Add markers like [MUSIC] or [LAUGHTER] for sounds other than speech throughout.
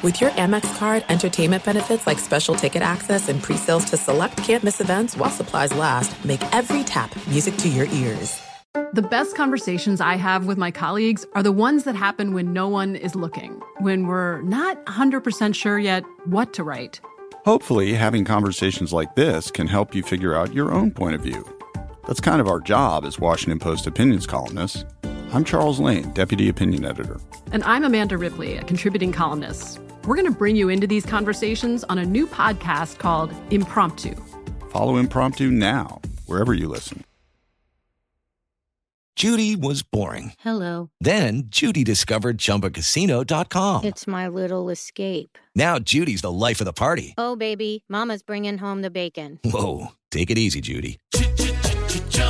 With your Amex card, entertainment benefits like special ticket access and pre-sales to select campus events while supplies last, make every tap music to your ears. The best conversations I have with my colleagues are the ones that happen when no one is looking, when we're not 100% sure yet what to write. Hopefully, having conversations like this can help you figure out your own point of view. That's kind of our job as Washington Post opinions columnists. I'm Charles Lane, Deputy Opinion Editor. And I'm Amanda Ripley, a contributing columnist. We're going to bring you into these conversations on a new podcast called Impromptu. Follow Impromptu now, wherever you listen. Judy was boring. Hello. Then Judy discovered chumbacasino.com. It's my little escape. Now Judy's the life of the party. Oh, baby, Mama's bringing home the bacon. Whoa. Take it easy, Judy.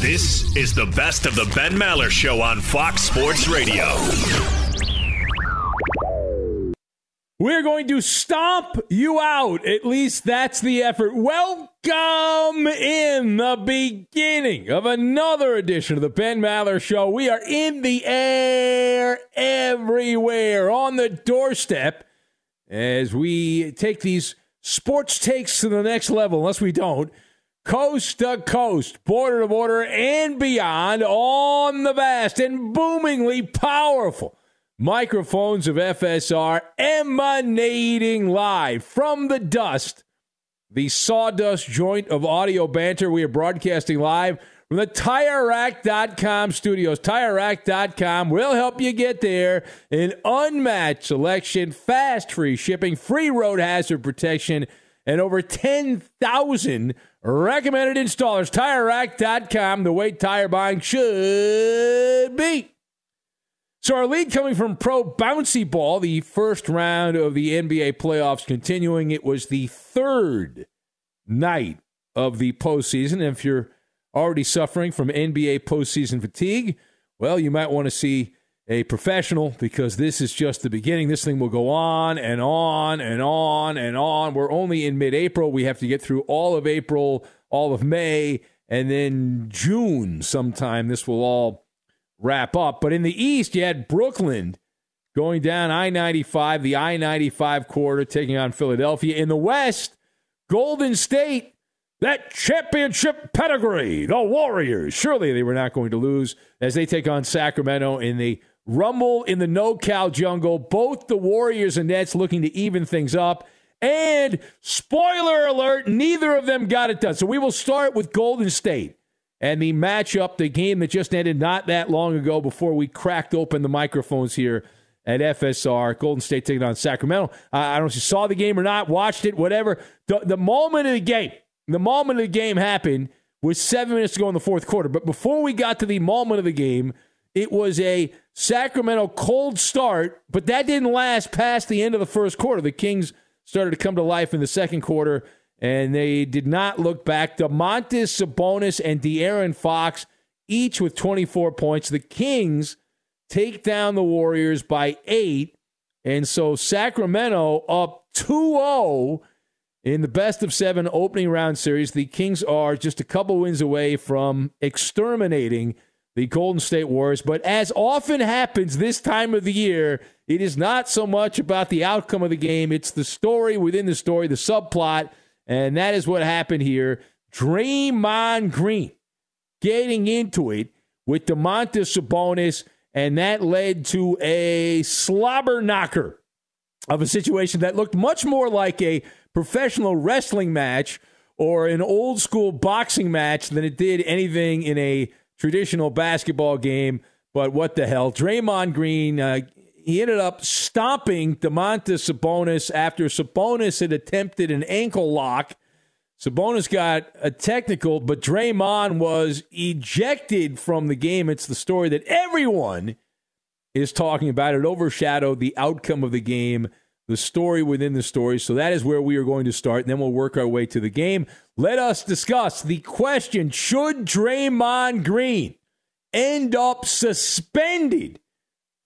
This is the best of the Ben Maller Show on Fox Sports Radio. We're going to stomp you out. At least that's the effort. Welcome in the beginning of another edition of the Ben Maller Show. We are in the air everywhere on the doorstep as we take these sports takes to the next level, unless we don't. Coast to coast, border to border, and beyond on the vast and boomingly powerful microphones of FSR emanating live from the dust, the sawdust joint of audio banter. We are broadcasting live from the TireRack.com studios. TireRack.com will help you get there. An unmatched selection, fast free shipping, free road hazard protection, and over 10,000 recommended installers. TireRack.com, the way tire buying should be. So our lead coming from Pro Bouncy Ball, the first round of the NBA playoffs continuing. It was the third night of the postseason. If you're already suffering from NBA postseason fatigue, well, you might want to see a professional because this is just the beginning. This thing will go on and on and on and on. We're only in mid April. We have to get through all of April, all of May, and then June sometime. This will all wrap up. But in the East, you had Brooklyn going down I 95, the I 95 quarter, taking on Philadelphia. In the West, Golden State, that championship pedigree, the Warriors. Surely they were not going to lose as they take on Sacramento in the Rumble in the NorCal jungle. Both the Warriors and Nets looking to even things up. And spoiler alert, neither of them got it done. So we will start with Golden State and the matchup, the game that just ended not that long ago before we cracked open the microphones here at FSR. Golden State taking on Sacramento. I don't know if you saw the game or not, watched it, whatever. The, the moment of the game, the moment of the game happened was seven minutes to go in the fourth quarter. But before we got to the moment of the game, it was a Sacramento cold start, but that didn't last past the end of the first quarter. The Kings started to come to life in the second quarter and they did not look back. Domantas Sabonis and De'Aaron Fox each with 24 points. The Kings take down the Warriors by eight, and so Sacramento up 2-0 in the best of seven opening round series. The Kings are just a couple wins away from exterminating the Golden State Warriors. But as often happens this time of the year, it is not so much about the outcome of the game, it's the story within the story, the subplot. And that is what happened here. Draymond Green getting into it with Domantas Sabonis, and that led to a slobber knocker of a situation that looked much more like a professional wrestling match or an old school boxing match than it did anything in a traditional basketball game. But what the hell? Draymond Green, uh, he ended up stomping Domantas Sabonis after Sabonis had attempted an ankle lock. Sabonis got a technical, but Draymond was ejected from the game. It's the story that everyone is talking about. It overshadowed the outcome of the game, the story within the story. So that is where we are going to start. And then we'll work our way to the game. Let us discuss the question Should Draymond Green end up suspended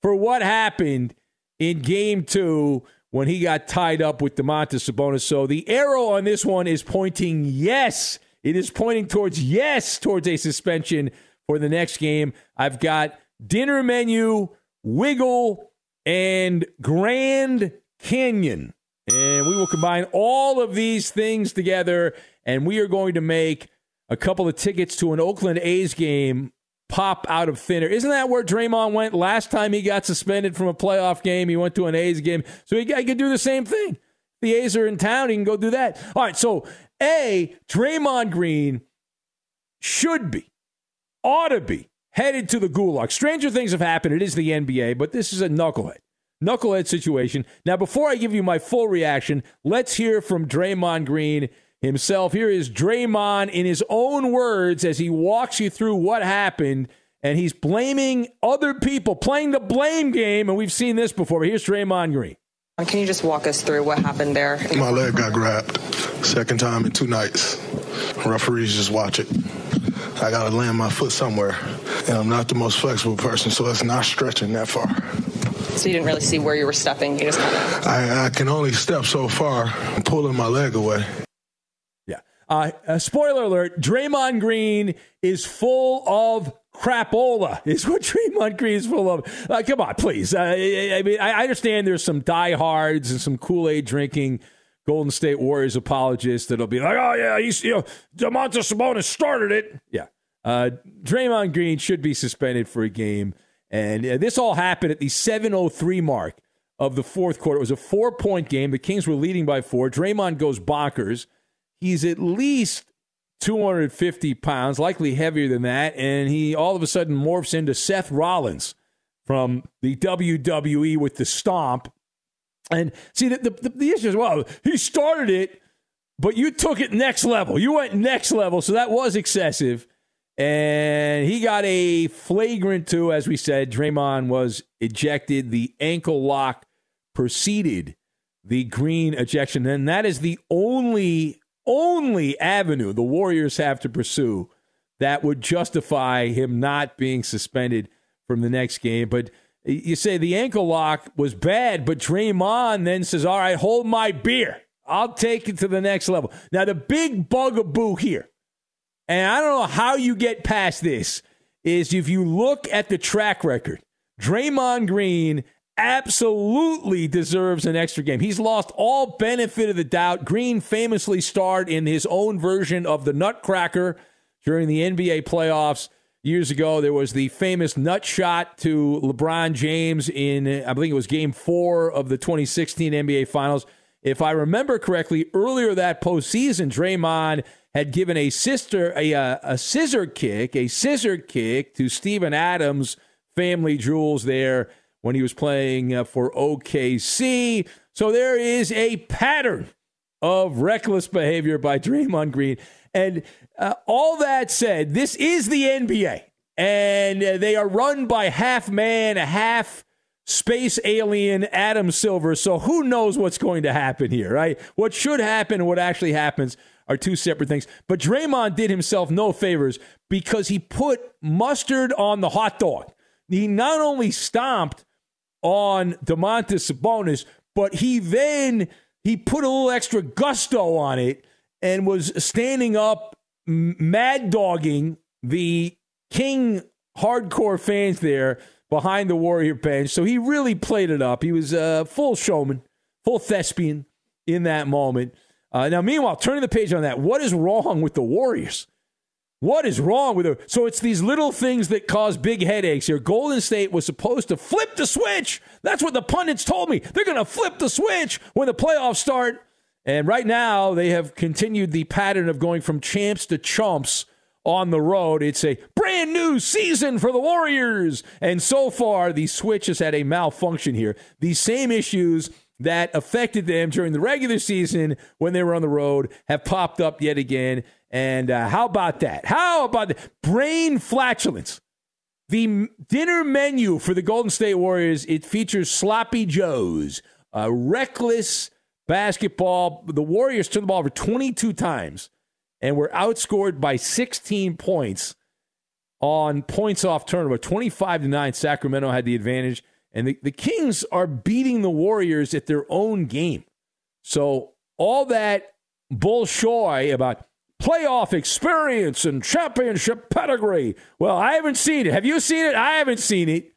for what happened in game two? when he got tied up with Domantas Sabonis. So the arrow on this one is pointing yes. It is pointing towards yes, towards a suspension for the next game. I've got dinner menu, wiggle, and Grand Canyon. And we will combine all of these things together, and we are going to make a couple of tickets to an Oakland A's game pop out of thinner. Isn't that where Draymond went last time he got suspended from a playoff game? He went to an A's game. So he, he could do the same thing. The A's are in town. He can go do that. All right. So, A, Draymond Green should be, ought to be headed to the gulag. Stranger things have happened. It is the NBA, but this is a knucklehead. Knucklehead situation. Now, before I give you my full reaction, let's hear from Draymond Green himself. Here is Draymond in his own words as he walks you through what happened. And he's blaming other people, playing the blame game. And we've seen this before. But here's Draymond Green. Can you just walk us through what happened there? My leg got grabbed. Second time in two nights. Referees just watch it. I got to land my foot somewhere. And I'm not the most flexible person, so it's not stretching that far. So you didn't really see where you were stepping. You just kind of. I, I can only step so far. I'm pulling my leg away. Uh, uh, spoiler alert: Draymond Green is full of crapola. [LAUGHS] Is what Draymond Green is full of. Uh, come on, please. Uh, I, I, mean, I understand there's some diehards and some Kool Aid drinking Golden State Warriors apologists that'll be like, "Oh yeah, he's you know, Domantas Sabonis started it." Yeah, uh, Draymond Green should be suspended for a game, and uh, this all happened at the 7:03 mark of the fourth quarter. It was a four point game. The Kings were leading by four. Draymond goes bonkers. He's at least 250 pounds, likely heavier than that, and he all of a sudden morphs into Seth Rollins from the WWE with the stomp. And see, the, the, the issue is, well, he started it, but you took it next level. You went next level, so that was excessive. And he got a flagrant two, as we said. Draymond was ejected. The ankle lock preceded the green ejection. And that is the only only avenue the Warriors have to pursue that would justify him not being suspended from the next game. But you say the ankle lock was bad, but Draymond then says, All right, hold my beer. I'll take it to the next level. Now, the big bugaboo here, and I don't know how you get past this, is if you look at the track record, Draymond Green absolutely deserves an extra game. He's lost all benefit of the doubt. Green famously starred in his own version of the Nutcracker during the NBA playoffs years ago. There was the famous nut shot to LeBron James in, I believe it was game four of the 2016 NBA Finals. If I remember correctly, earlier that postseason, Draymond had given a sister a, a, a scissor kick, a scissor kick to Steven Adams' family jewels there when he was playing uh, for OKC. So there is a pattern of reckless behavior by Draymond Green. And uh, all that said, this is the NBA, and uh, they are run by half man, half space alien Adam Silver. So who knows what's going to happen here, right? What should happen what actually happens are two separate things. But Draymond did himself no favors because he put mustard on the hot dog. He not only stomped on Domantas Sabonis, but he then he put a little extra gusto on it and was standing up, mad dogging the king hardcore fans there behind the Warrior bench. So he really played it up. He was a full showman, full thespian in that moment. Uh, now, meanwhile, turning the page on that, what is wrong with the Warriors? What is wrong with it? So it's these little things that cause big headaches here. Golden State was supposed to flip the switch. That's what the pundits told me. They're going to flip the switch when the playoffs start. And right now, they have continued the pattern of going from champs to chumps on the road. It's a brand new season for the Warriors. And so far, the switch has had a malfunction here. These same issues that affected them during the regular season when they were on the road have popped up yet again. And uh, how about that? How about that? Brain flatulence. The dinner menu for the Golden State Warriors it features sloppy joes, uh, reckless basketball. The Warriors turned the ball over 22 times and were outscored by 16 points on points off turnover. 25 to 9, Sacramento had the advantage. And the, the Kings are beating the Warriors at their own game. So all that bullshoy about playoff experience and championship pedigree. Well, I haven't seen it. Have you seen it? I haven't seen it.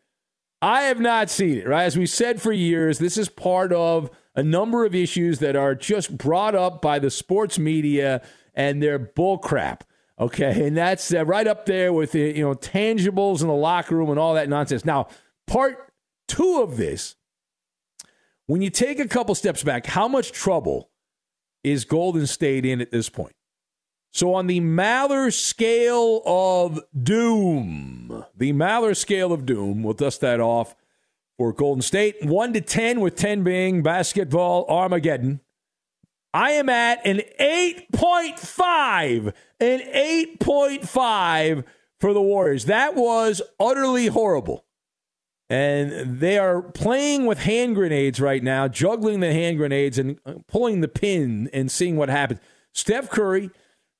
I have not seen it, right? As we said for years, this is part of a number of issues that are just brought up by the sports media and their bullcrap. Okay, and that's uh, right up there with the you know tangibles in the locker room and all that nonsense. Now, part two of this, when you take a couple steps back, how much trouble is Golden State in at this point? So, on the Maller scale of doom, the Maller scale of doom, we'll dust that off for Golden State. 1 to 10, with 10 being basketball Armageddon. I am at an 8.5. An 8.5 for the Warriors. That was utterly horrible. And they are playing with hand grenades right now, juggling the hand grenades and uh, pulling the pin and seeing what happens. Steph Curry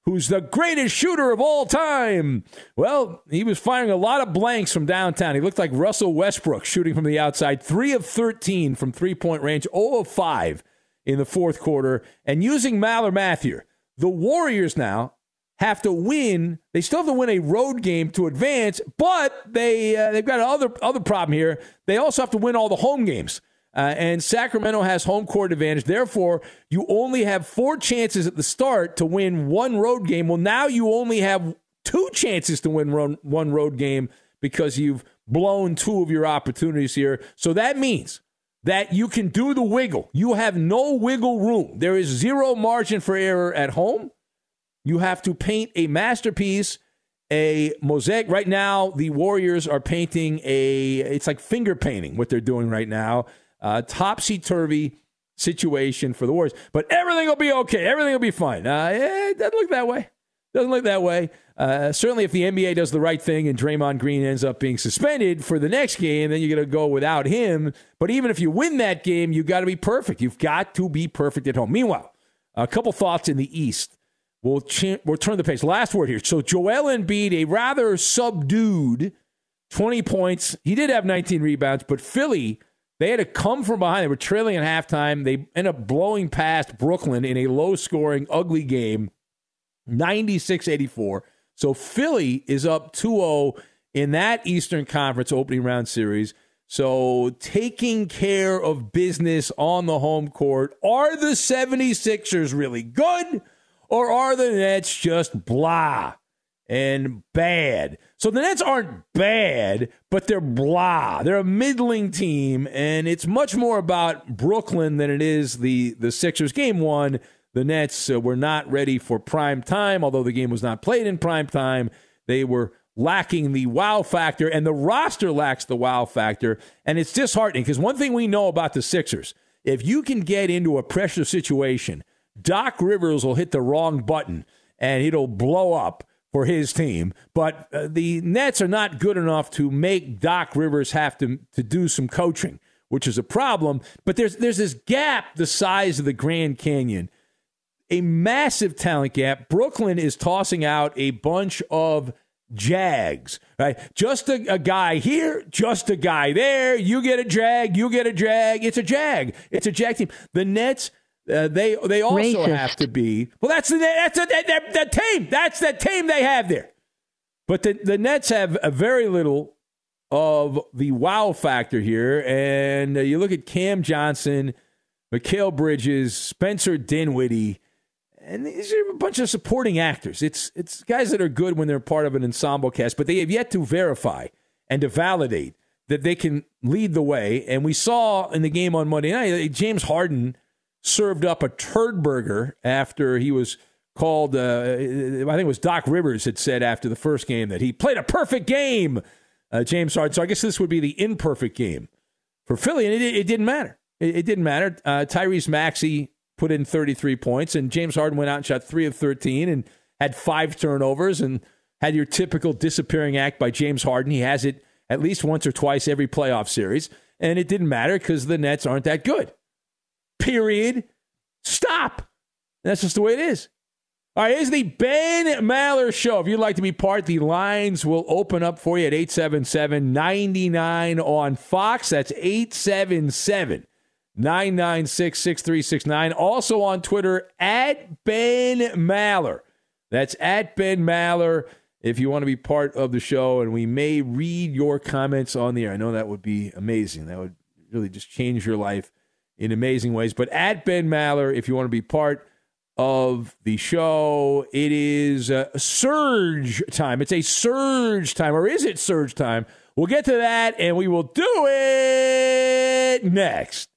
who's the greatest shooter of all time. Well, he was firing a lot of blanks from downtown. He looked like Russell Westbrook shooting from the outside. 3 of 13 from three point range, 0 of 5 in the fourth quarter. And using Maller Mathieu, the Warriors now have to win. They still have to win a road game to advance, but they uh, they've got another other problem here. They also have to win all the home games. Uh, and Sacramento has home court advantage. Therefore, you only have four chances at the start to win one road game. Well, now you only have two chances to win one road game because you've blown two of your opportunities here. So that means that you can do the wiggle. You have no wiggle room. There is zero margin for error at home. You have to paint a masterpiece, a mosaic. Right now, the Warriors are painting a, it's like finger painting what they're doing right now uh, topsy turvy situation for the Warriors. But everything will be okay. Everything will be fine. Uh, it doesn't look that way. Doesn't look that way. Uh, certainly, if the NBA does the right thing and Draymond Green ends up being suspended for the next game, then you're going to go without him. But even if you win that game, you've got to be perfect. You've got to be perfect at home. Meanwhile, a couple thoughts in the East. We'll, ch- we'll turn the page. Last word here. So Joel Embiid, a rather subdued 20 points. He did have 19 rebounds, but Philly – they had to come from behind. They were trailing at halftime. They end up blowing past Brooklyn in a low scoring, ugly game, 96 84. So Philly is up 2 0 in that Eastern Conference opening round series. So taking care of business on the home court. Are the 76ers really good or are the Nets just blah and bad? So the Nets aren't bad, but they're blah. They're a middling team, and it's much more about Brooklyn than it is the the Sixers. Game one, the Nets uh, were not ready for prime time, although the game was not played in prime time. They were lacking the wow factor, and the roster lacks the wow factor, and it's disheartening because one thing we know about the Sixers, if you can get into a pressure situation, Doc Rivers will hit the wrong button and it'll blow up for his team. But uh, the Nets are not good enough to make Doc Rivers have to, to do some coaching, which is a problem. But there's, there's this gap the size of the Grand Canyon, a massive talent gap. Brooklyn is tossing out a bunch of Jags, right? Just a, a, guy here, just a guy there. You get a Jag, you get a Jag. It's a Jag. It's a Jag team. The Nets uh, they they also Racist. have to be well. That's the that's the, the, team. That's the team they have there. But the, the Nets have a very little of the wow factor here. And uh, you look at Cam Johnson, Mikal Bridges, Spencer Dinwiddie, and these are a bunch of supporting actors. It's it's guys that are good when they're part of an ensemble cast, but they have yet to verify and to validate that they can lead the way. And we saw in the game on Monday night, James Harden served up a turd burger after he was called. Uh, I think it was Doc Rivers had said after the first game that he played a perfect game. Uh, James Harden. So I guess this would be the imperfect game for Philly, and it, it didn't matter. It, it didn't matter. Uh, Tyrese Maxey put in 33 points, and James Harden went out and shot three of 13 and had five turnovers and had your typical disappearing act by James Harden. He has it at least once or twice every playoff series, and it didn't matter because the Nets aren't that good. Period. Stop. That's just the way it is. All right, here's the Ben Maller Show. If you'd like to be part, the lines will open up for you at 877 99 on Fox. That's 877 996 6369. Also on Twitter, at Ben Maller. That's at Ben Maller if you want to be part of the show, and we may read your comments on the air. I know that would be amazing. That would really just change your life in amazing ways. But at Ben Maller, if you want to be part of the show, it is surge time. It's a surge time, or is it surge time? We'll get to that, and we will do it next.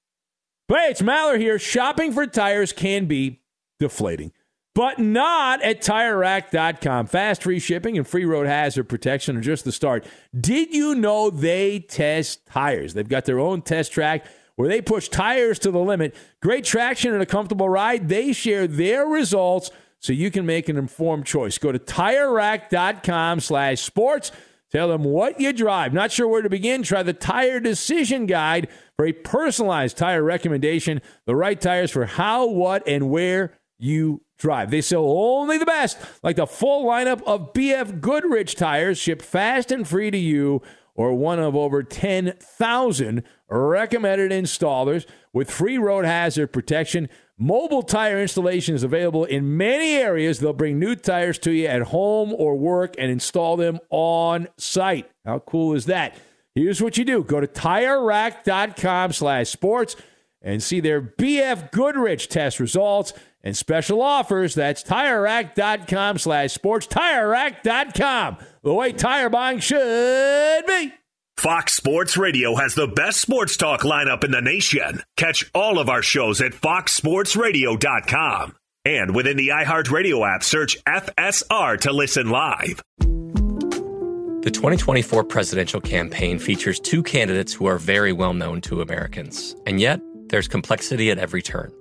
But hey, it's Maller here. Shopping for tires can be deflating but not at TireRack.com. Fast free shipping and free road hazard protection are just the start. Did you know they test tires? They've got their own test track where they push tires to the limit. Great traction and a comfortable ride. They share their results so you can make an informed choice. Go to TireRack.com slash sports. Tell them what you drive. Not sure where to begin? Try the Tire Decision Guide for a personalized tire recommendation. The right tires for how, what, and where you drive. They sell only the best, like the full lineup of BF Goodrich tires shipped fast and free to you or one of over 10,000 recommended installers with free road hazard protection. Mobile tire installation is available in many areas. They'll bring new tires to you at home or work and install them on site. How cool is that? Here's what you do. Go to TireRack.com slash sports and see their BF Goodrich test results and special offers. That's TireRack.com slash sports. TireRack.com, the way tire buying should be. Fox Sports Radio has the best sports talk lineup in the nation. Catch all of our shows at foxsportsradio.com. And within the iHeartRadio app, search FSR to listen live. The 2024 presidential campaign features two candidates who are very well known to Americans. And yet, there's complexity at every turn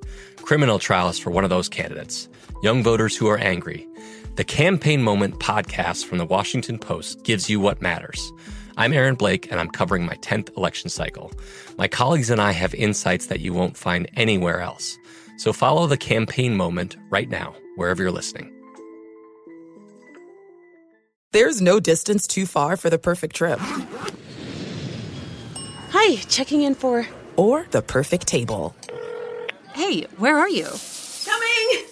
criminal trials for one of those candidates, young voters who are angry. The Campaign Moment podcast from the Washington Post gives you what matters. I'm Aaron Blake, and I'm covering my 10th election cycle. My colleagues and I have insights that you won't find anywhere else. So follow the Campaign Moment right now, wherever you're listening. There's no distance too far for the perfect trip. Hi, checking in for. Or the perfect table. Hey, where are you? Coming!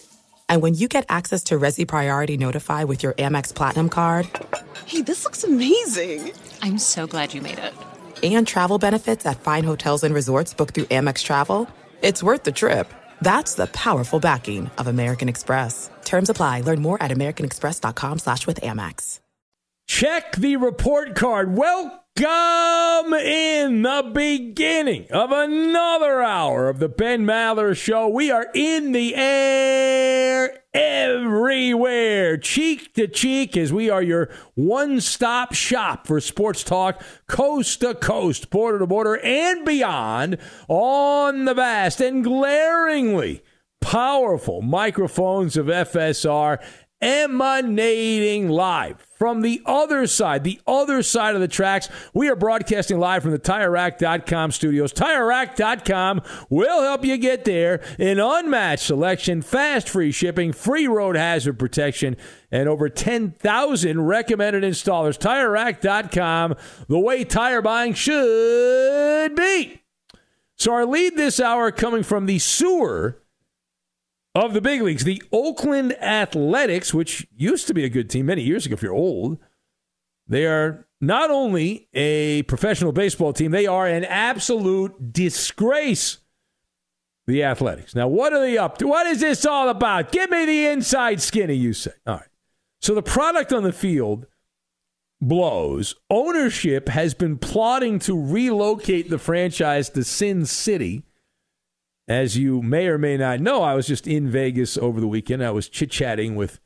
And when you get access to Resy Priority Notify with your Amex Platinum card. Hey, this looks amazing! I'm so glad you made it. And travel benefits at fine hotels and resorts booked through Amex Travel. It's worth the trip. That's the powerful backing of American Express. Terms apply. Learn more at americanexpress.com slash with Amex. Check the report card. Welcome in the beginning of another hour of the Ben Maller Show. We are in the air everywhere, cheek to cheek, as we are your one stop shop for sports talk, coast to coast, border to border, and beyond on the vast and glaringly powerful microphones of FSR emanating live from the other side, the other side of the tracks. We are broadcasting live from the TireRack.com studios. TireRack.com will help you get there. An unmatched selection, fast free shipping, free road hazard protection, and over 10,000 recommended installers. TireRack.com, the way tire buying should be. So our lead this hour coming from the sewer of the big leagues. The Oakland Athletics, which used to be a good team many years ago if you're old, They are not only a professional baseball team, they are an absolute disgrace. The Athletics. Now, what are they up to? What is this all about? Give me the inside skinny, you say. All right. So the product on the field blows. Ownership has been plotting to relocate the franchise to Sin City. As you may or may not know, I was just in Vegas over the weekend. I was chit chatting with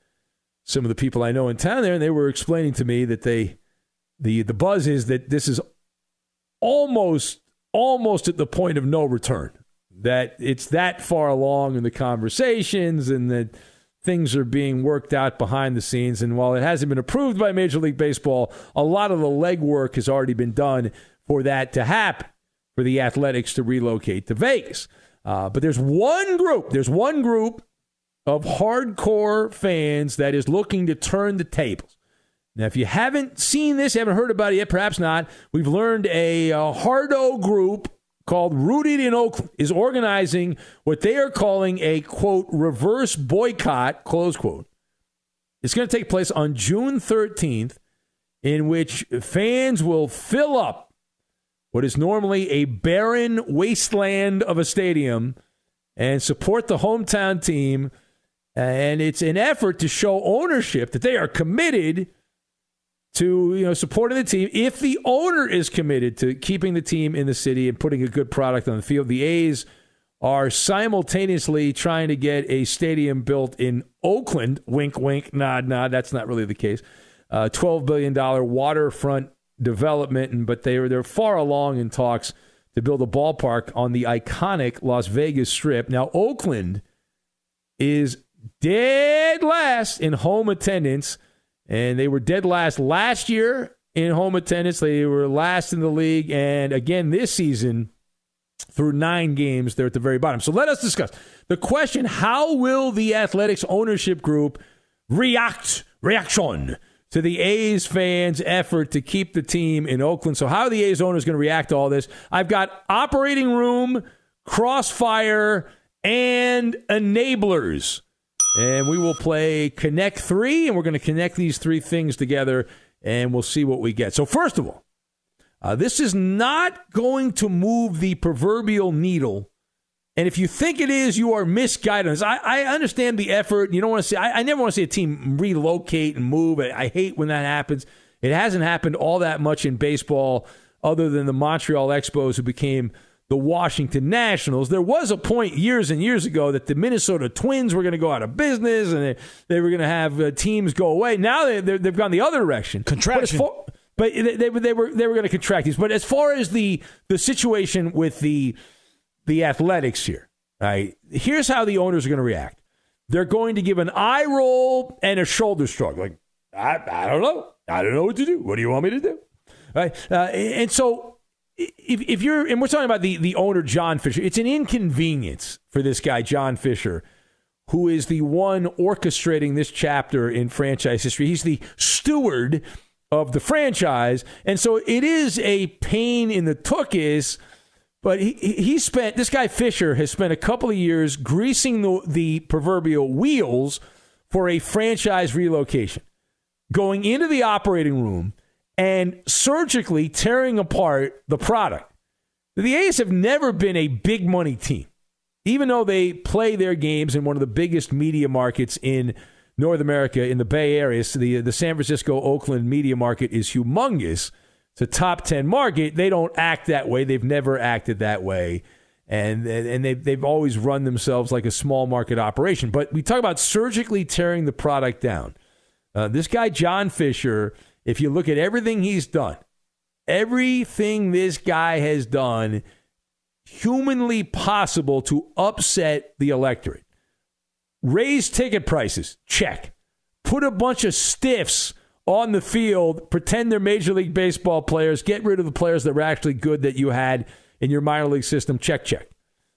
some of the people I know in town there, and they were explaining to me that they the the buzz is that this is almost almost at the point of no return. That it's that far along in the conversations, and that things are being worked out behind the scenes. And while it hasn't been approved by Major League Baseball, a lot of the legwork has already been done for that to happen, for the Athletics to relocate to Vegas. Uh, but there's one group, there's one group of hardcore fans that is looking to turn the tables. Now, if you haven't seen this, haven't heard about it yet, perhaps not, we've learned a, a hardo group called Rooted in Oakland is organizing what they are calling a quote reverse boycott close quote. It's going to take place on June 13th, in which fans will fill up what is normally a barren wasteland of a stadium and support the hometown team. And it's an effort to show ownership that they are committed to you know supporting the team if the owner is committed to keeping the team in the city and putting a good product on the field. The A's are simultaneously trying to get a stadium built in Oakland. Wink, wink, nod, nod. That's not really the case. Uh, Twelve billion dollar waterfront development, and but they are they're far along in talks to build a ballpark on the iconic Las Vegas Strip. Now, Oakland is dead last in home attendance and they were dead last last year in home attendance. They were last in the league, and again this season, through nine games, they're at the very bottom. So let us discuss the question: How will the Athletics ownership group react? Reaction to the A's fans' effort to keep the team in Oakland. So, how are the A's owners going to react to all this? I've got operating room, crossfire, and enablers and we will play Connect Three, and we're going to connect these three things together, and we'll see what we get. So, first of all, uh, this is not going to move the proverbial needle. And if you think it is, you are misguided. I, I understand the effort. You don't want to see. I, I never want to see a team relocate and move. I, I hate when that happens. It hasn't happened all that much in baseball, other than the Montreal Expos, who became the Washington Nationals. There was a point years and years ago that the Minnesota Twins were going to go out of business and they, they were going to have uh, teams go away. Now they, they've gone the other direction. Contraction. But, but they, they, they, were they were going to contract these. But as far as the the situation with the the athletics here, right? Here's how the owners are going to react. They're going to give an eye roll and a shoulder shrug, like I, I don't know, I don't know what to do. What do you want me to do? Right? Uh, and so if, if you're and we're talking about the the owner John Fisher, it's an inconvenience for this guy John Fisher, who is the one orchestrating this chapter in franchise history. He's the steward of the franchise, and so it is a pain in the tuchus. But he he spent this guy Fisher has spent a couple of years greasing the the proverbial wheels for a franchise relocation, going into the operating room and surgically tearing apart the product. The A's have never been a big money team, even though they play their games in one of the biggest media markets in North America, in the Bay Area. So the, the San Francisco Oakland media market is humongous. It's a top 10 market. They don't act that way. They've never acted that way. And, and they've, they've always run themselves like a small market operation. But we talk about surgically tearing the product down. Uh, this guy, John Fisher, if you look at everything he's done, everything this guy has done humanly possible to upset the electorate. Raise ticket prices, check. Put a bunch of stiffs on the field, pretend they're Major League Baseball players, get rid of the players that were actually good that you had in your minor league system, check, check.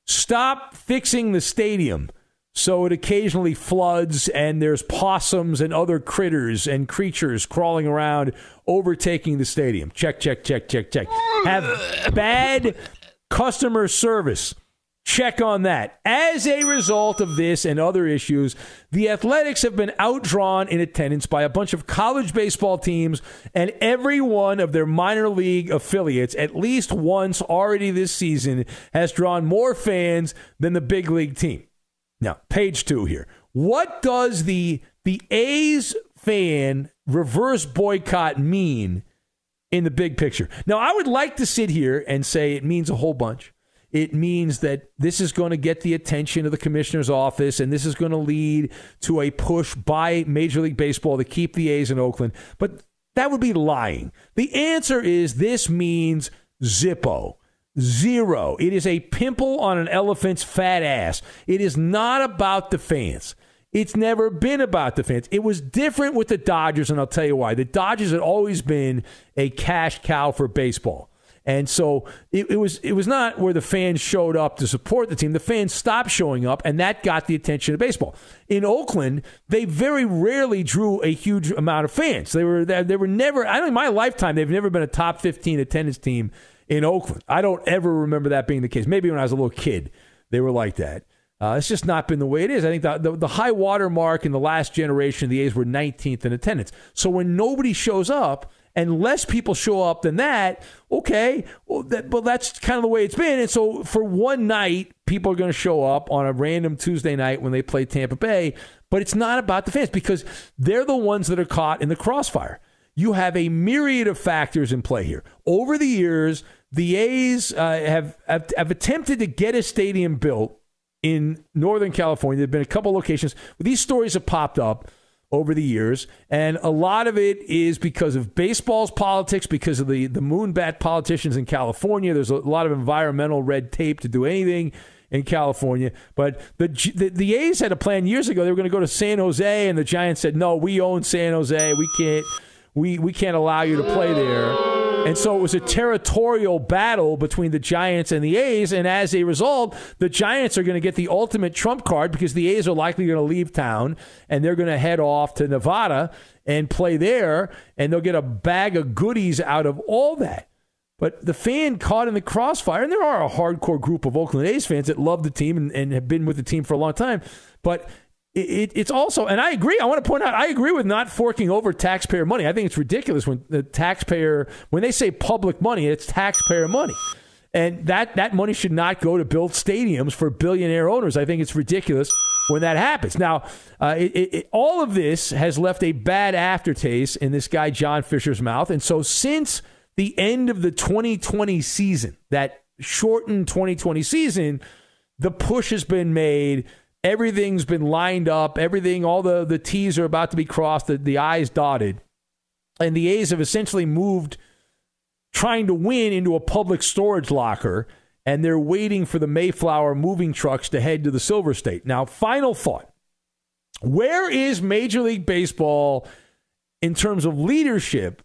Stop fixing the stadium so it occasionally floods and there's possums and other critters and creatures crawling around overtaking the stadium. Check, check, check, check, check. Have bad customer service Check on that. As a result of this and other issues, the Athletics have been outdrawn in attendance by a bunch of college baseball teams and every one of their minor league affiliates, at least once already this season, has drawn more fans than the big league team. Now, page two here. What does the the A's fan reverse boycott mean in the big picture? Now, I would like to sit here and say it means a whole bunch. It means that this is going to get the attention of the commissioner's office, and this is going to lead to a push by Major League Baseball to keep the A's in Oakland. But that would be lying. The answer is this means Zippo. Zero. It is a pimple on an elephant's fat ass. It is not about the fans. It's never been about the fans. It was different with the Dodgers, and I'll tell you why. The Dodgers had always been a cash cow for baseball. And so it, it, was it was not where the fans showed up to support the team. The fans stopped showing up, and that got the attention of baseball. In Oakland, they very rarely drew a huge amount of fans. They were they were never. I don't in my lifetime they've never been a top fifteen attendance team in Oakland. I don't ever remember that being the case. Maybe when I was a little kid, they were like that. Uh, it's just not been the way it is. I think the, the, the, high water mark in the last generation, the A's were 19th in attendance. So when nobody shows up, and less people show up than that, okay, well, that, well, that's kind of the way it's been. And so for one night, people are going to show up on a random Tuesday night when they play Tampa Bay, but it's not about the fans because they're the ones that are caught in the crossfire. You have a myriad of factors in play here. Over the years, the A's uh, have, have, have attempted to get a stadium built in Northern California. There have been a couple locations. These stories have popped up over the years. And a lot of it is because of baseball's politics, because of the, the moonbat politicians in California. There's a lot of environmental red tape to do anything in California. But the, the, the A's had a plan years ago. They were going to go to San Jose, and the Giants said, no, we own San Jose. We can't, we, we can't allow you to play there. And so it was a territorial battle between the Giants and the A's. And as a result, the Giants are going to get the ultimate trump card because the A's are likely going to leave town and they're going to head off to Nevada and play there. And they'll get a bag of goodies out of all that. But the fan caught in the crossfire, and there are a hardcore group of Oakland A's fans that love the team and, and have been with the team for a long time. But it, it's also, and I agree. I want to point out, I agree with not forking over taxpayer money. I think it's ridiculous when the taxpayer, when they say public money, it's taxpayer money, and that that money should not go to build stadiums for billionaire owners. I think it's ridiculous when that happens. Now, uh, it, it, all of this has left a bad aftertaste in this guy John Fisher's mouth, and so since the end of the 2020 season, that shortened 2020 season, the push has been made Everything's been lined up. Everything, all the, the T's are about to be crossed, the, the I's dotted. And the A's have essentially moved trying to win into a public storage locker, and they're waiting for the Mayflower moving trucks to head to the Silver State. Now, final thought where is Major League Baseball in terms of leadership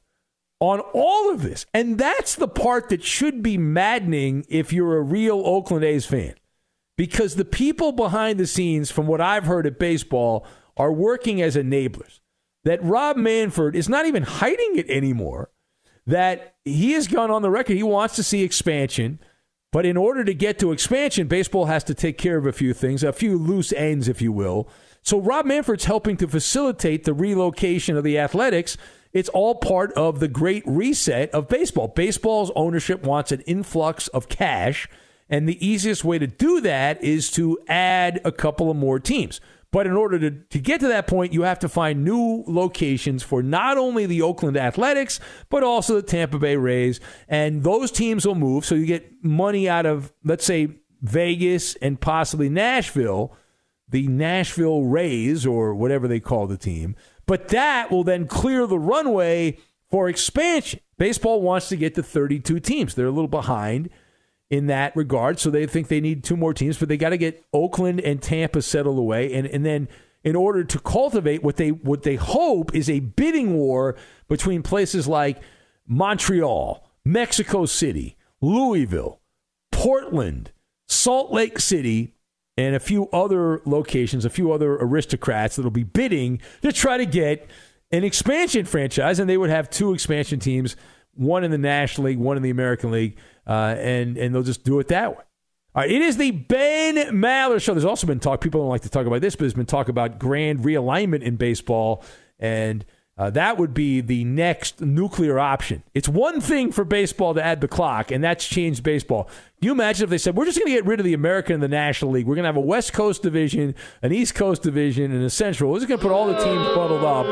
on all of this? And that's the part that should be maddening if you're a real Oakland A's fan because the people behind the scenes, from what I've heard at baseball, are working as enablers. That Rob Manfred is not even hiding it anymore. That he has gone on the record. He wants to see expansion. But in order to get to expansion, baseball has to take care of a few things, a few loose ends, if you will. So Rob Manfred's helping to facilitate the relocation of the athletics. It's all part of the great reset of baseball. Baseball's ownership wants an influx of cash and the easiest way to do that is to add a couple of more teams. But in order to, to get to that point, you have to find new locations for not only the Oakland Athletics, but also the Tampa Bay Rays. And those teams will move. So you get money out of, let's say, Vegas and possibly Nashville, the Nashville Rays, or whatever they call the team. But that will then clear the runway for expansion. Baseball wants to get to 32 teams. They're a little behind in that regard. So they think they need two more teams, but they got to get Oakland and Tampa settled away. And, and then in order to cultivate what they what they hope is a bidding war between places like Montreal, Mexico City, Louisville, Portland, Salt Lake City, and a few other locations, a few other aristocrats that'll be bidding to try to get an expansion franchise, and they would have two expansion teams, one in the National League, one in the American League uh, and and they'll just do it that way. All right, it is the Ben Maller Show. There's also been talk, people don't like to talk about this, but there's been talk about grand realignment in baseball, and uh, that would be the next nuclear option. It's one thing for baseball to add the clock, and that's changed baseball. Can you imagine if they said, we're just going to get rid of the American and the National League? We're going to have a West Coast division, an East Coast division, and a Central. We're just going to put all the teams bundled up,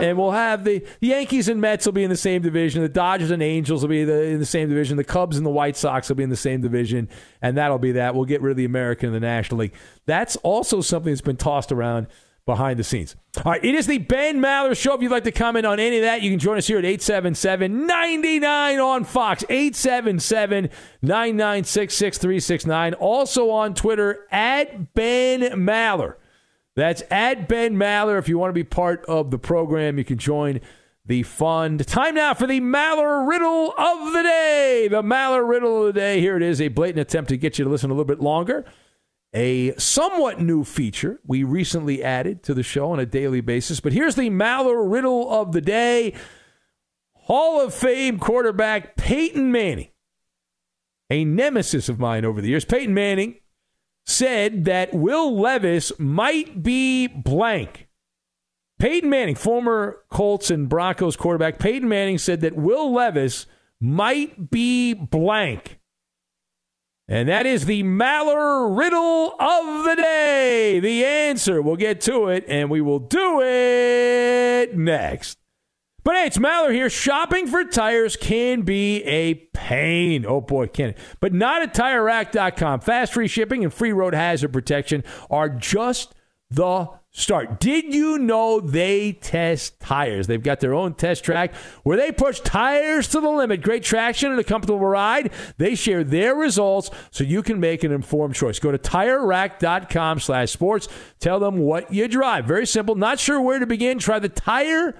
and we'll have the, the Yankees and Mets will be in the same division. The Dodgers and Angels will be the, in the same division. The Cubs and the White Sox will be in the same division, and that'll be that. We'll get rid of the American and the National League. That's also something that's been tossed around behind the scenes. All right, it is the Ben Maller Show. If you'd like to comment on any of that, you can join us here at 877 99 on Fox. 877 996 6369. Also on Twitter at Ben Maller. That's at Ben Maller. If you want to be part of the program, you can join the fund. Time now for the Maller Riddle of the Day. The Maller Riddle of the Day. Here it is a blatant attempt to get you to listen a little bit longer a somewhat new feature we recently added to the show on a daily basis. But here's the Maller riddle of the day Hall of Fame quarterback Peyton Manning, a nemesis of mine over the years. Peyton Manning said that Will Levis might be blank. Peyton Manning, former Colts and Broncos quarterback, Peyton Manning said that Will Levis might be blank. And that is the Maller riddle of the day. The answer. We'll get to it, and we will do it next. But hey, it's Maller here. Shopping for tires can be a pain. Oh boy, can it? But not at TireRack.com. Fast free shipping and free road hazard protection are just the start. Did you know they test tires? They've got their own test track where they push tires to the limit. Great traction and a comfortable ride. They share their results so you can make an informed choice. Go to TireRack.com slash sports. Tell them what you drive. Very simple. Not sure where to begin? Try the Tire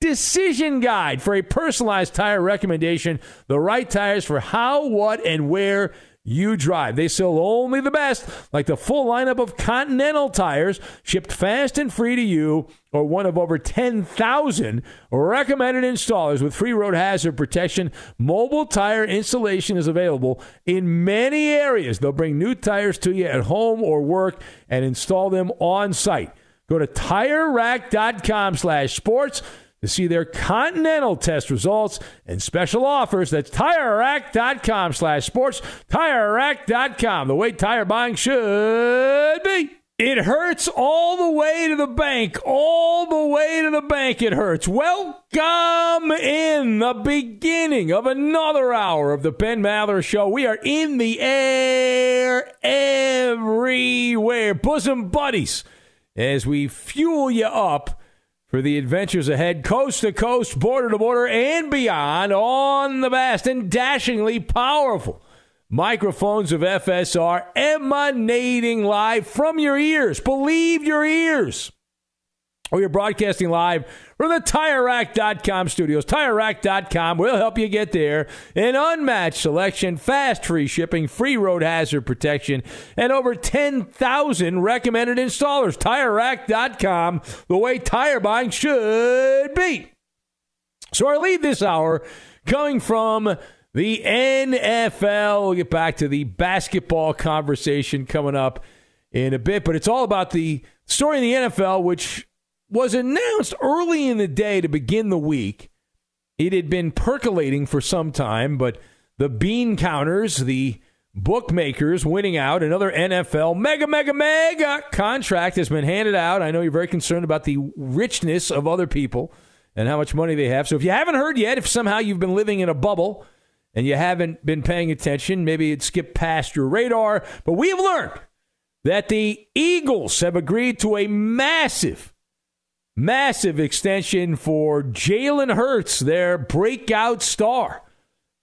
Decision Guide for a personalized tire recommendation. The right tires for how, what, and where you drive. They sell only the best, like the full lineup of Continental tires, shipped fast and free to you, or one of over 10,000 recommended installers with free road hazard protection. Mobile tire installation is available in many areas. They'll bring new tires to you at home or work and install them on site. Go to TireRack.com slash sports to see their Continental test results and special offers. That's TireRack.com slash sports. TireRack.com, the way tire buying should be. It hurts all the way to the bank. All the way to the bank, it hurts. Welcome in the beginning of another hour of the Ben Maller Show. We are in the air everywhere. Bosom buddies as we fuel you up for the adventures ahead, coast to coast, border to border, and beyond on the vast and dashingly powerful microphones of FSR emanating live from your ears. Believe your ears. Or you're broadcasting live from the TireRack.com studios. TireRack.com will help you get there. An unmatched selection, fast free shipping, free road hazard protection, and over 10,000 recommended installers. TireRack.com, the way tire buying should be. So I lead this hour coming from the NFL. We'll get back to the basketball conversation coming up in a bit, but it's all about the story in the NFL, which was announced early in the day to begin the week. It had been percolating for some time, but the bean counters, the bookmakers winning out another NFL mega, mega, mega contract has been handed out. I know you're very concerned about the richness of other people and how much money they have. So if you haven't heard yet, if somehow you've been living in a bubble and you haven't been paying attention, maybe it skipped past your radar. But we have learned that the Eagles have agreed to a massive Massive extension for Jalen Hurts, their breakout star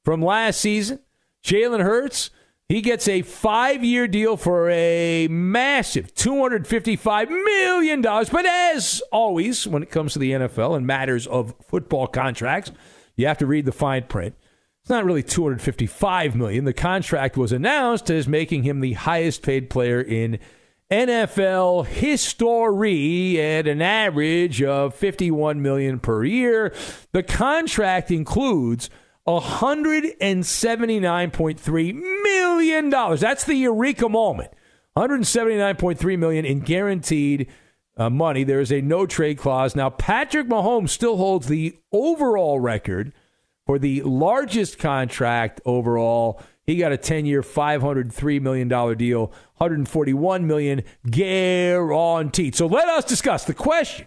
from last season. Jalen Hurts, he gets a five year deal for a massive $255 million. But as always, when it comes to the NFL and matters of football contracts, you have to read the fine print. It's not really 255 million. The contract was announced as making him the highest paid player in NFL history at an average of 51 million per year. The contract includes $179.3 million. That's the eureka moment. 179.3 million in guaranteed uh, money. There is a no trade clause. Now, Patrick Mahomes still holds the overall record for the largest contract overall. He got a 10-year, $503 million deal, 141 million guaranteed. So let us discuss the question.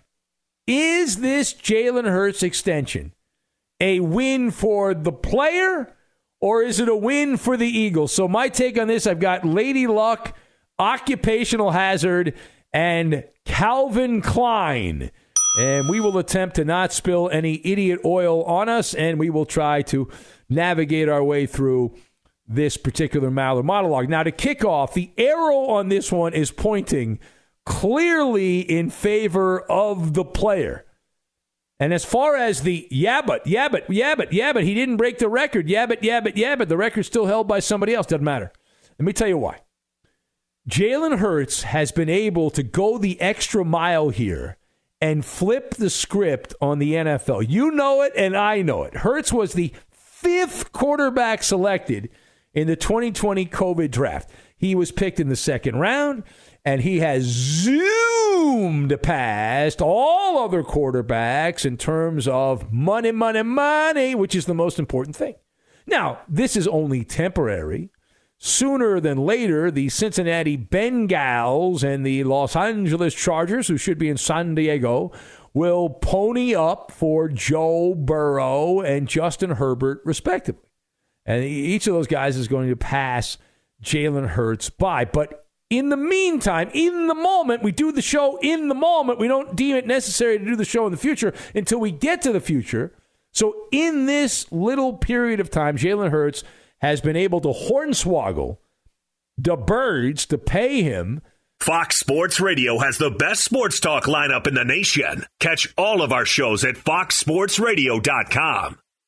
Is this Jalen Hurts extension a win for the player or is it a win for the Eagles? So my take on this, I've got Lady Luck, Occupational Hazard, and Calvin Klein. And we will attempt to not spill any idiot oil on us, and we will try to navigate our way through this particular Maller monologue. Now, to kick off, the arrow on this one is pointing clearly in favor of the player. And as far as the yeah, but, yeah, but, yeah, but, yeah, but he didn't break the record. Yeah, but, yeah, but, yeah, but the record's still held by somebody else. Doesn't matter. Let me tell you why. Jalen Hurts has been able to go the extra mile here and flip the script on the NFL. You know it, and I know it. Hurts was the fifth quarterback selected in the 2020 COVID draft. He was picked in the second round, and he has zoomed past all other quarterbacks in terms of money, money, money, which is the most important thing. Now, this is only temporary sooner than later, the Cincinnati Bengals and the Los Angeles Chargers, who should be in San Diego, will pony up for Joe Burrow and Justin Herbert, respectively. And each of those guys is going to pass Jalen Hurts by. But in the meantime, in the moment, we do the show in the moment. We don't deem it necessary to do the show in the future until we get to the future. So in this little period of time, Jalen Hurts has been able to hornswoggle the birds to pay him. Fox Sports Radio has the best sports talk lineup in the nation. Catch all of our shows at foxsportsradio.com.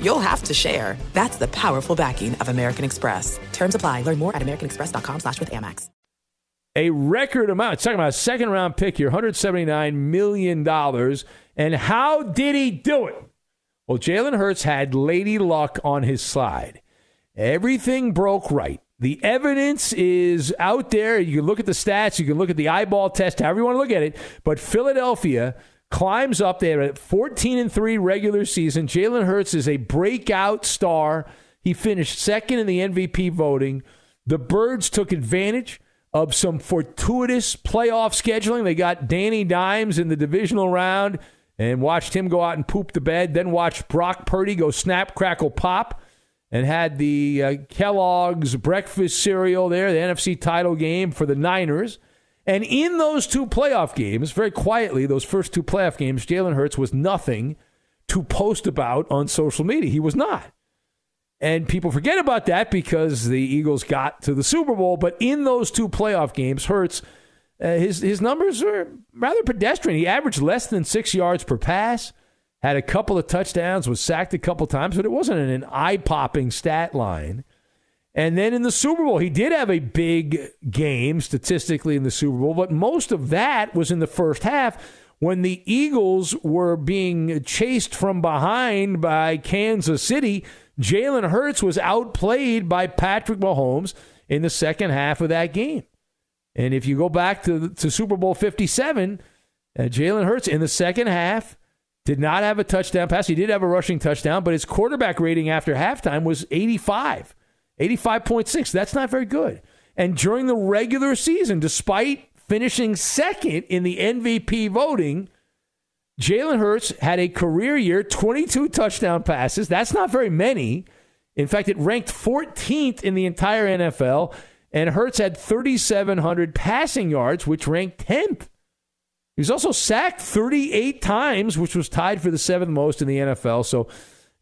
you'll have to share. That's the powerful backing of American Express. Terms apply. Learn more at americanexpress.com slash with Amex. A record amount. It's talking about a second round pick here, $179 million. And how did he do it? Well, Jalen Hurts had Lady Luck on his side. Everything broke right. The evidence is out there. You can look at the stats, you can look at the eyeball test, however you want to look at it. But Philadelphia climbs up there at 14 and 3 regular season. Jalen Hurts is a breakout star. He finished second in the MVP voting. The Birds took advantage of some fortuitous playoff scheduling. They got Danny Dimes in the divisional round and watched him go out and poop the bed. Then watched Brock Purdy go snap, crackle, pop, and had the uh, Kellogg's breakfast cereal there, the NFC title game for the Niners. And in those two playoff games, very quietly, those first two playoff games, Jalen Hurts was nothing to post about on social media. He was not. And people forget about that because the Eagles got to the Super Bowl. But in those two playoff games, Hurts uh, his his numbers are rather pedestrian. He averaged less than six yards per pass, had a couple of touchdowns, was sacked a couple times, but it wasn't an eye popping stat line. And then in the Super Bowl, he did have a big game statistically in the Super Bowl, but most of that was in the first half when the Eagles were being chased from behind by Kansas City. Jalen Hurts was outplayed by Patrick Mahomes in the second half of that game. And if you go back to, to Super Bowl 57, uh, Jalen Hurts in the second half did not have a touchdown pass. He did have a rushing touchdown, but his quarterback rating after halftime was 85. 85.6. That's not very good. And during the regular season, despite finishing second in the MVP voting, Jalen Hurts had a career year, 22 touchdown passes. That's not very many. In fact, it ranked 14th in the entire NFL. And Hurts had 3,700 passing yards, which ranked 10th. He was also sacked 38 times, which was tied for the seventh most in the NFL. So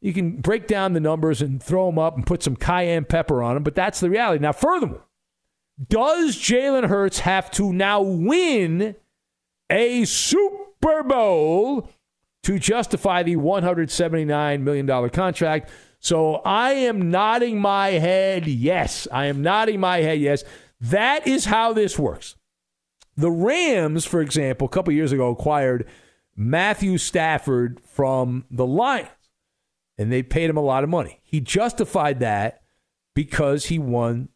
you can break down the numbers and throw them up and put some cayenne pepper on them, but that's the reality. Now, furthermore, does Jalen Hurts have to now win a Super Bowl to justify the $179 million contract? So I am nodding my head yes. I am nodding my head yes. That is how this works. The Rams, for example, a couple years ago acquired Matthew Stafford from the Lions, and they paid him a lot of money. He justified that because he won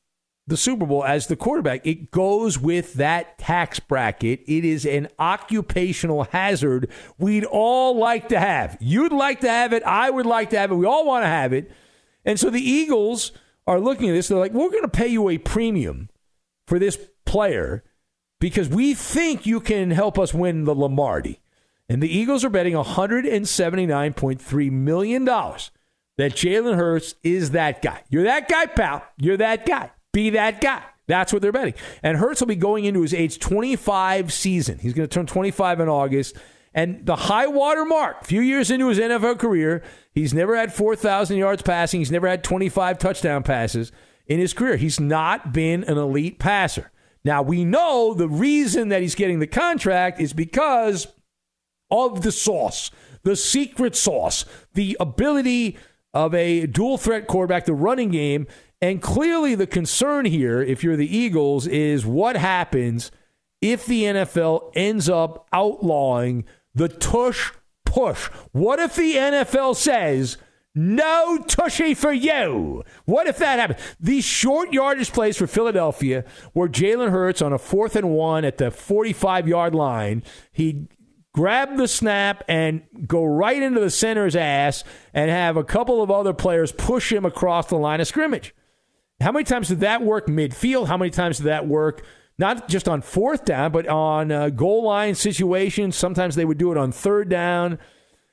the Super Bowl as the quarterback. It goes with that tax bracket. It is an occupational hazard we'd all like to have. You'd like to have it. I would like to have it. We all want to have it. And so the Eagles are looking at this. They're like, we're going to pay you a premium for this player because we think you can help us win the Lombardi. And the Eagles are betting $179.3 million that Jalen Hurts is that guy. You're that guy, pal. You're that guy. Be that guy. That's what they're betting. And Hurts will be going into his age 25 season. He's going to turn 25 in August. And the high water mark, a few years into his NFL career, he's never had 4,000 yards passing. He's never had 25 touchdown passes in his career. He's not been an elite passer. Now, we know the reason that he's getting the contract is because of the sauce, the secret sauce, the ability of a dual threat quarterback, the running game. And clearly, the concern here, if you're the Eagles, is what happens if the NFL ends up outlawing the tush push. What if the NFL says, no tushy for you. What if that happened? These short yardage plays for Philadelphia, where Jalen Hurts on a fourth and one at the 45 yard line, he grab the snap and go right into the center's ass and have a couple of other players push him across the line of scrimmage. How many times did that work midfield? How many times did that work not just on fourth down, but on uh, goal line situations? Sometimes they would do it on third down.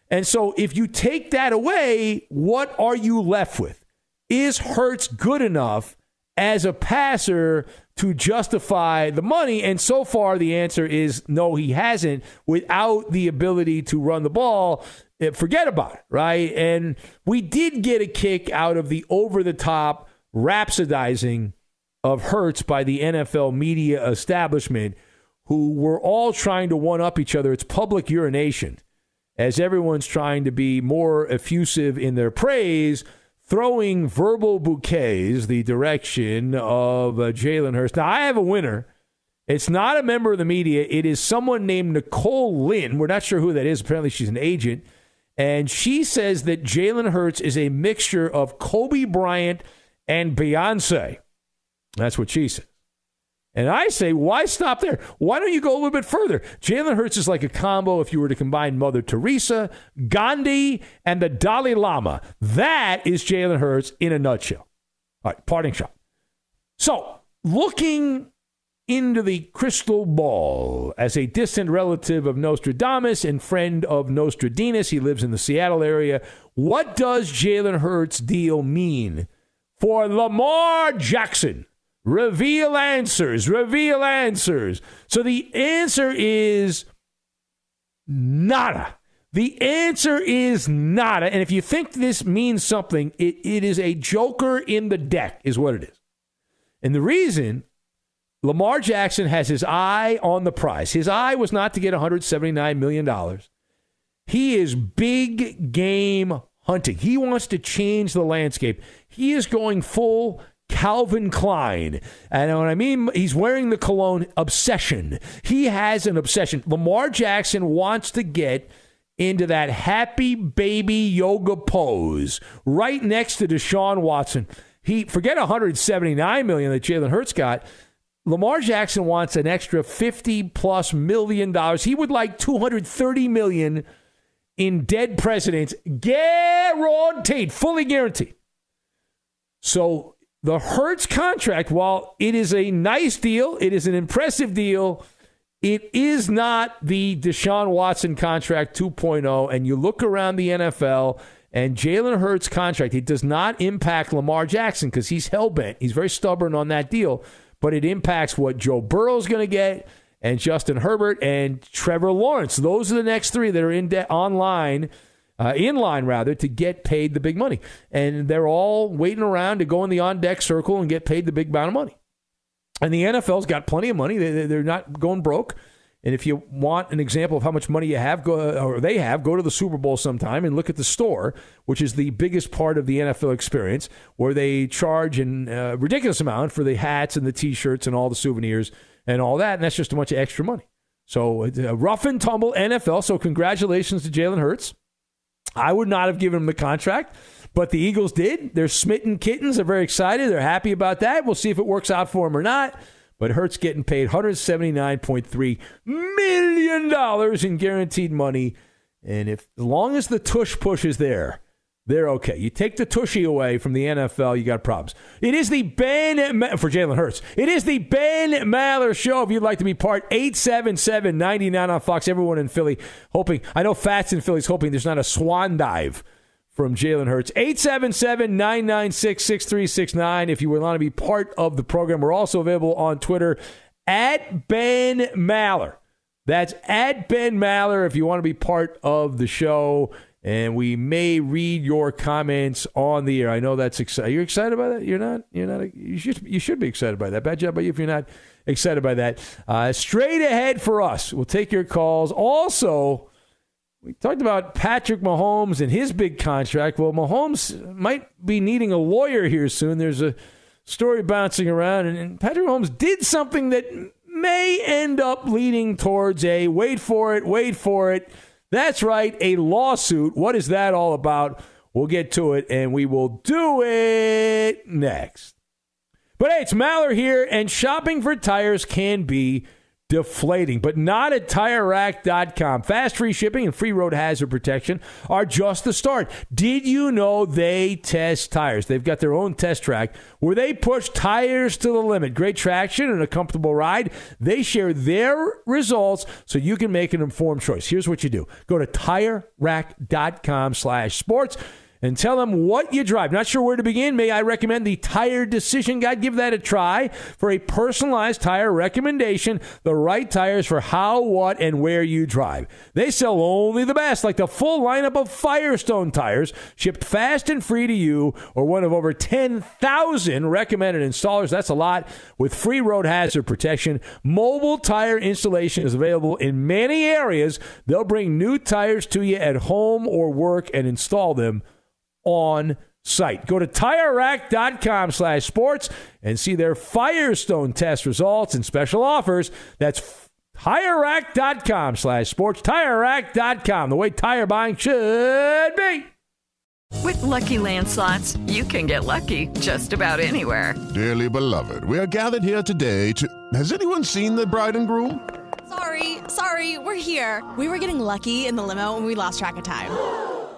And so if you take that away, what are you left with? Is Hurts good enough as a passer to justify the money? And so far, the answer is no, he hasn't. Without the ability to run the ball, eh, forget about it, right? And we did get a kick out of the over the top rhapsodizing of Hurts by the NFL media establishment, who were all trying to one up each other. It's public urination as everyone's trying to be more effusive in their praise, throwing verbal bouquets the direction of uh, Jalen Hurts. Now, I have a winner. It's not a member of the media. It is someone named Nicole Lynn. We're not sure who that is. Apparently, she's an agent. And she says that Jalen Hurts is a mixture of Kobe Bryant and Beyonce. That's what she said. And I say, why stop there? Why don't you go a little bit further? Jalen Hurts is like a combo if you were to combine Mother Teresa, Gandhi, and the Dalai Lama. That is Jalen Hurts in a nutshell. All right, parting shot. So, looking into the crystal ball as a distant relative of Nostradamus and friend of Nostradamus, he lives in the Seattle area. What does Jalen Hurts' deal mean for Lamar Jackson? Reveal answers. Reveal answers. So the answer is nada. The answer is nada. And if you think this means something, it, it is a joker in the deck, is what it is. And the reason Lamar Jackson has his eye on the prize, his eye was not to get $179 million. He is big game hunting. He wants to change the landscape. He is going full Calvin Klein. And when I mean he's wearing the cologne obsession, he has an obsession. Lamar Jackson wants to get into that happy baby yoga pose right next to Deshaun Watson. He forget 179 million that Jalen Hurts got. Lamar Jackson wants an extra 50 plus million dollars. He would like 230 million in dead presidents, guaranteed, fully guaranteed. So the Hurts contract, while it is a nice deal, it is an impressive deal, it is not the Deshaun Watson contract 2.0. And you look around the NFL and Jalen Hurts' contract, it does not impact Lamar Jackson because he's hell bent. He's very stubborn on that deal, but it impacts what Joe Burrow's going to get and Justin Herbert and Trevor Lawrence. Those are the next three that are in de- online uh, in line rather to get paid the big money. And they're all waiting around to go in the on deck circle and get paid the big amount of money. And the NFL's got plenty of money. They, they're not going broke. And if you want an example of how much money you have, go, or they have, go to the Super Bowl sometime and look at the store, which is the biggest part of the NFL experience, where they charge a uh, ridiculous amount for the hats and the T-shirts and all the souvenirs and all that, and that's just a bunch of extra money. So a rough and tumble NFL. So congratulations to Jalen Hurts. I would not have given him the contract, but the Eagles did. They're smitten kittens. They're very excited. They're happy about that. We'll see if it works out for him or not. But Hurts getting paid $179.3 million in guaranteed money. And if as long as the tush push is there, they're okay. You take the tushy away from the NFL, you got problems. It is the Ben for Jalen Hurts. It is the Ben Maller Show. If you'd like to be part, 877-99 on Fox. Everyone in Philly hoping. I know Fats in Philly's hoping there's not a swan dive from Jalen Hurts. 877-996-6369 if you would want to be part of the program. We're also available on Twitter at Ben Maller. That's at Ben Maller if you want to be part of the show and we may read your comments on the air. I know that's exciting. You're excited by that? You're not. You're not. You should. You should be excited by that. Bad job by you if you're not excited by that. Uh, straight ahead for us. We'll take your calls. Also, we talked about Patrick Mahomes and his big contract. Well, Mahomes might be needing a lawyer here soon. There's a story bouncing around, and, and Patrick Mahomes did something that may end up leading towards a wait for it, wait for it that's right, a lawsuit. What is that all about? We'll get to it and we will do it next. But hey, it's Maller here, and shopping for tires can be deflating, but not at TireRack.com. Fast free shipping and free road hazard protection are just the start. Did you know they test tires? They've got their own test track where they push tires to the limit. Great traction and a comfortable ride. They share their results so you can make an informed choice. Here's what you do. Go to TireRack.com slash sports and tell them what you drive. Not sure where to begin? May I recommend the Tire Decision Guide? Give that a try for a personalized tire recommendation. The right tires for how, what, and where you drive. They sell only the best, like the full lineup of Firestone tires, shipped fast and free to you, or one of over 10,000 recommended installers. That's a lot. With free road hazard protection, mobile tire installation is available in many areas. They'll bring new tires to you at home or work and install them on site. Go to TireRack.com slash sports and see their Firestone test results and special offers. That's TireRack.com slash sports. TireRack.com, the way tire buying should be. With Lucky Land slots, you can get lucky just about anywhere. Dearly beloved, we are gathered here today to... Has anyone seen the bride and groom? Sorry, sorry, we're here. We were getting lucky in the limo and we lost track of time.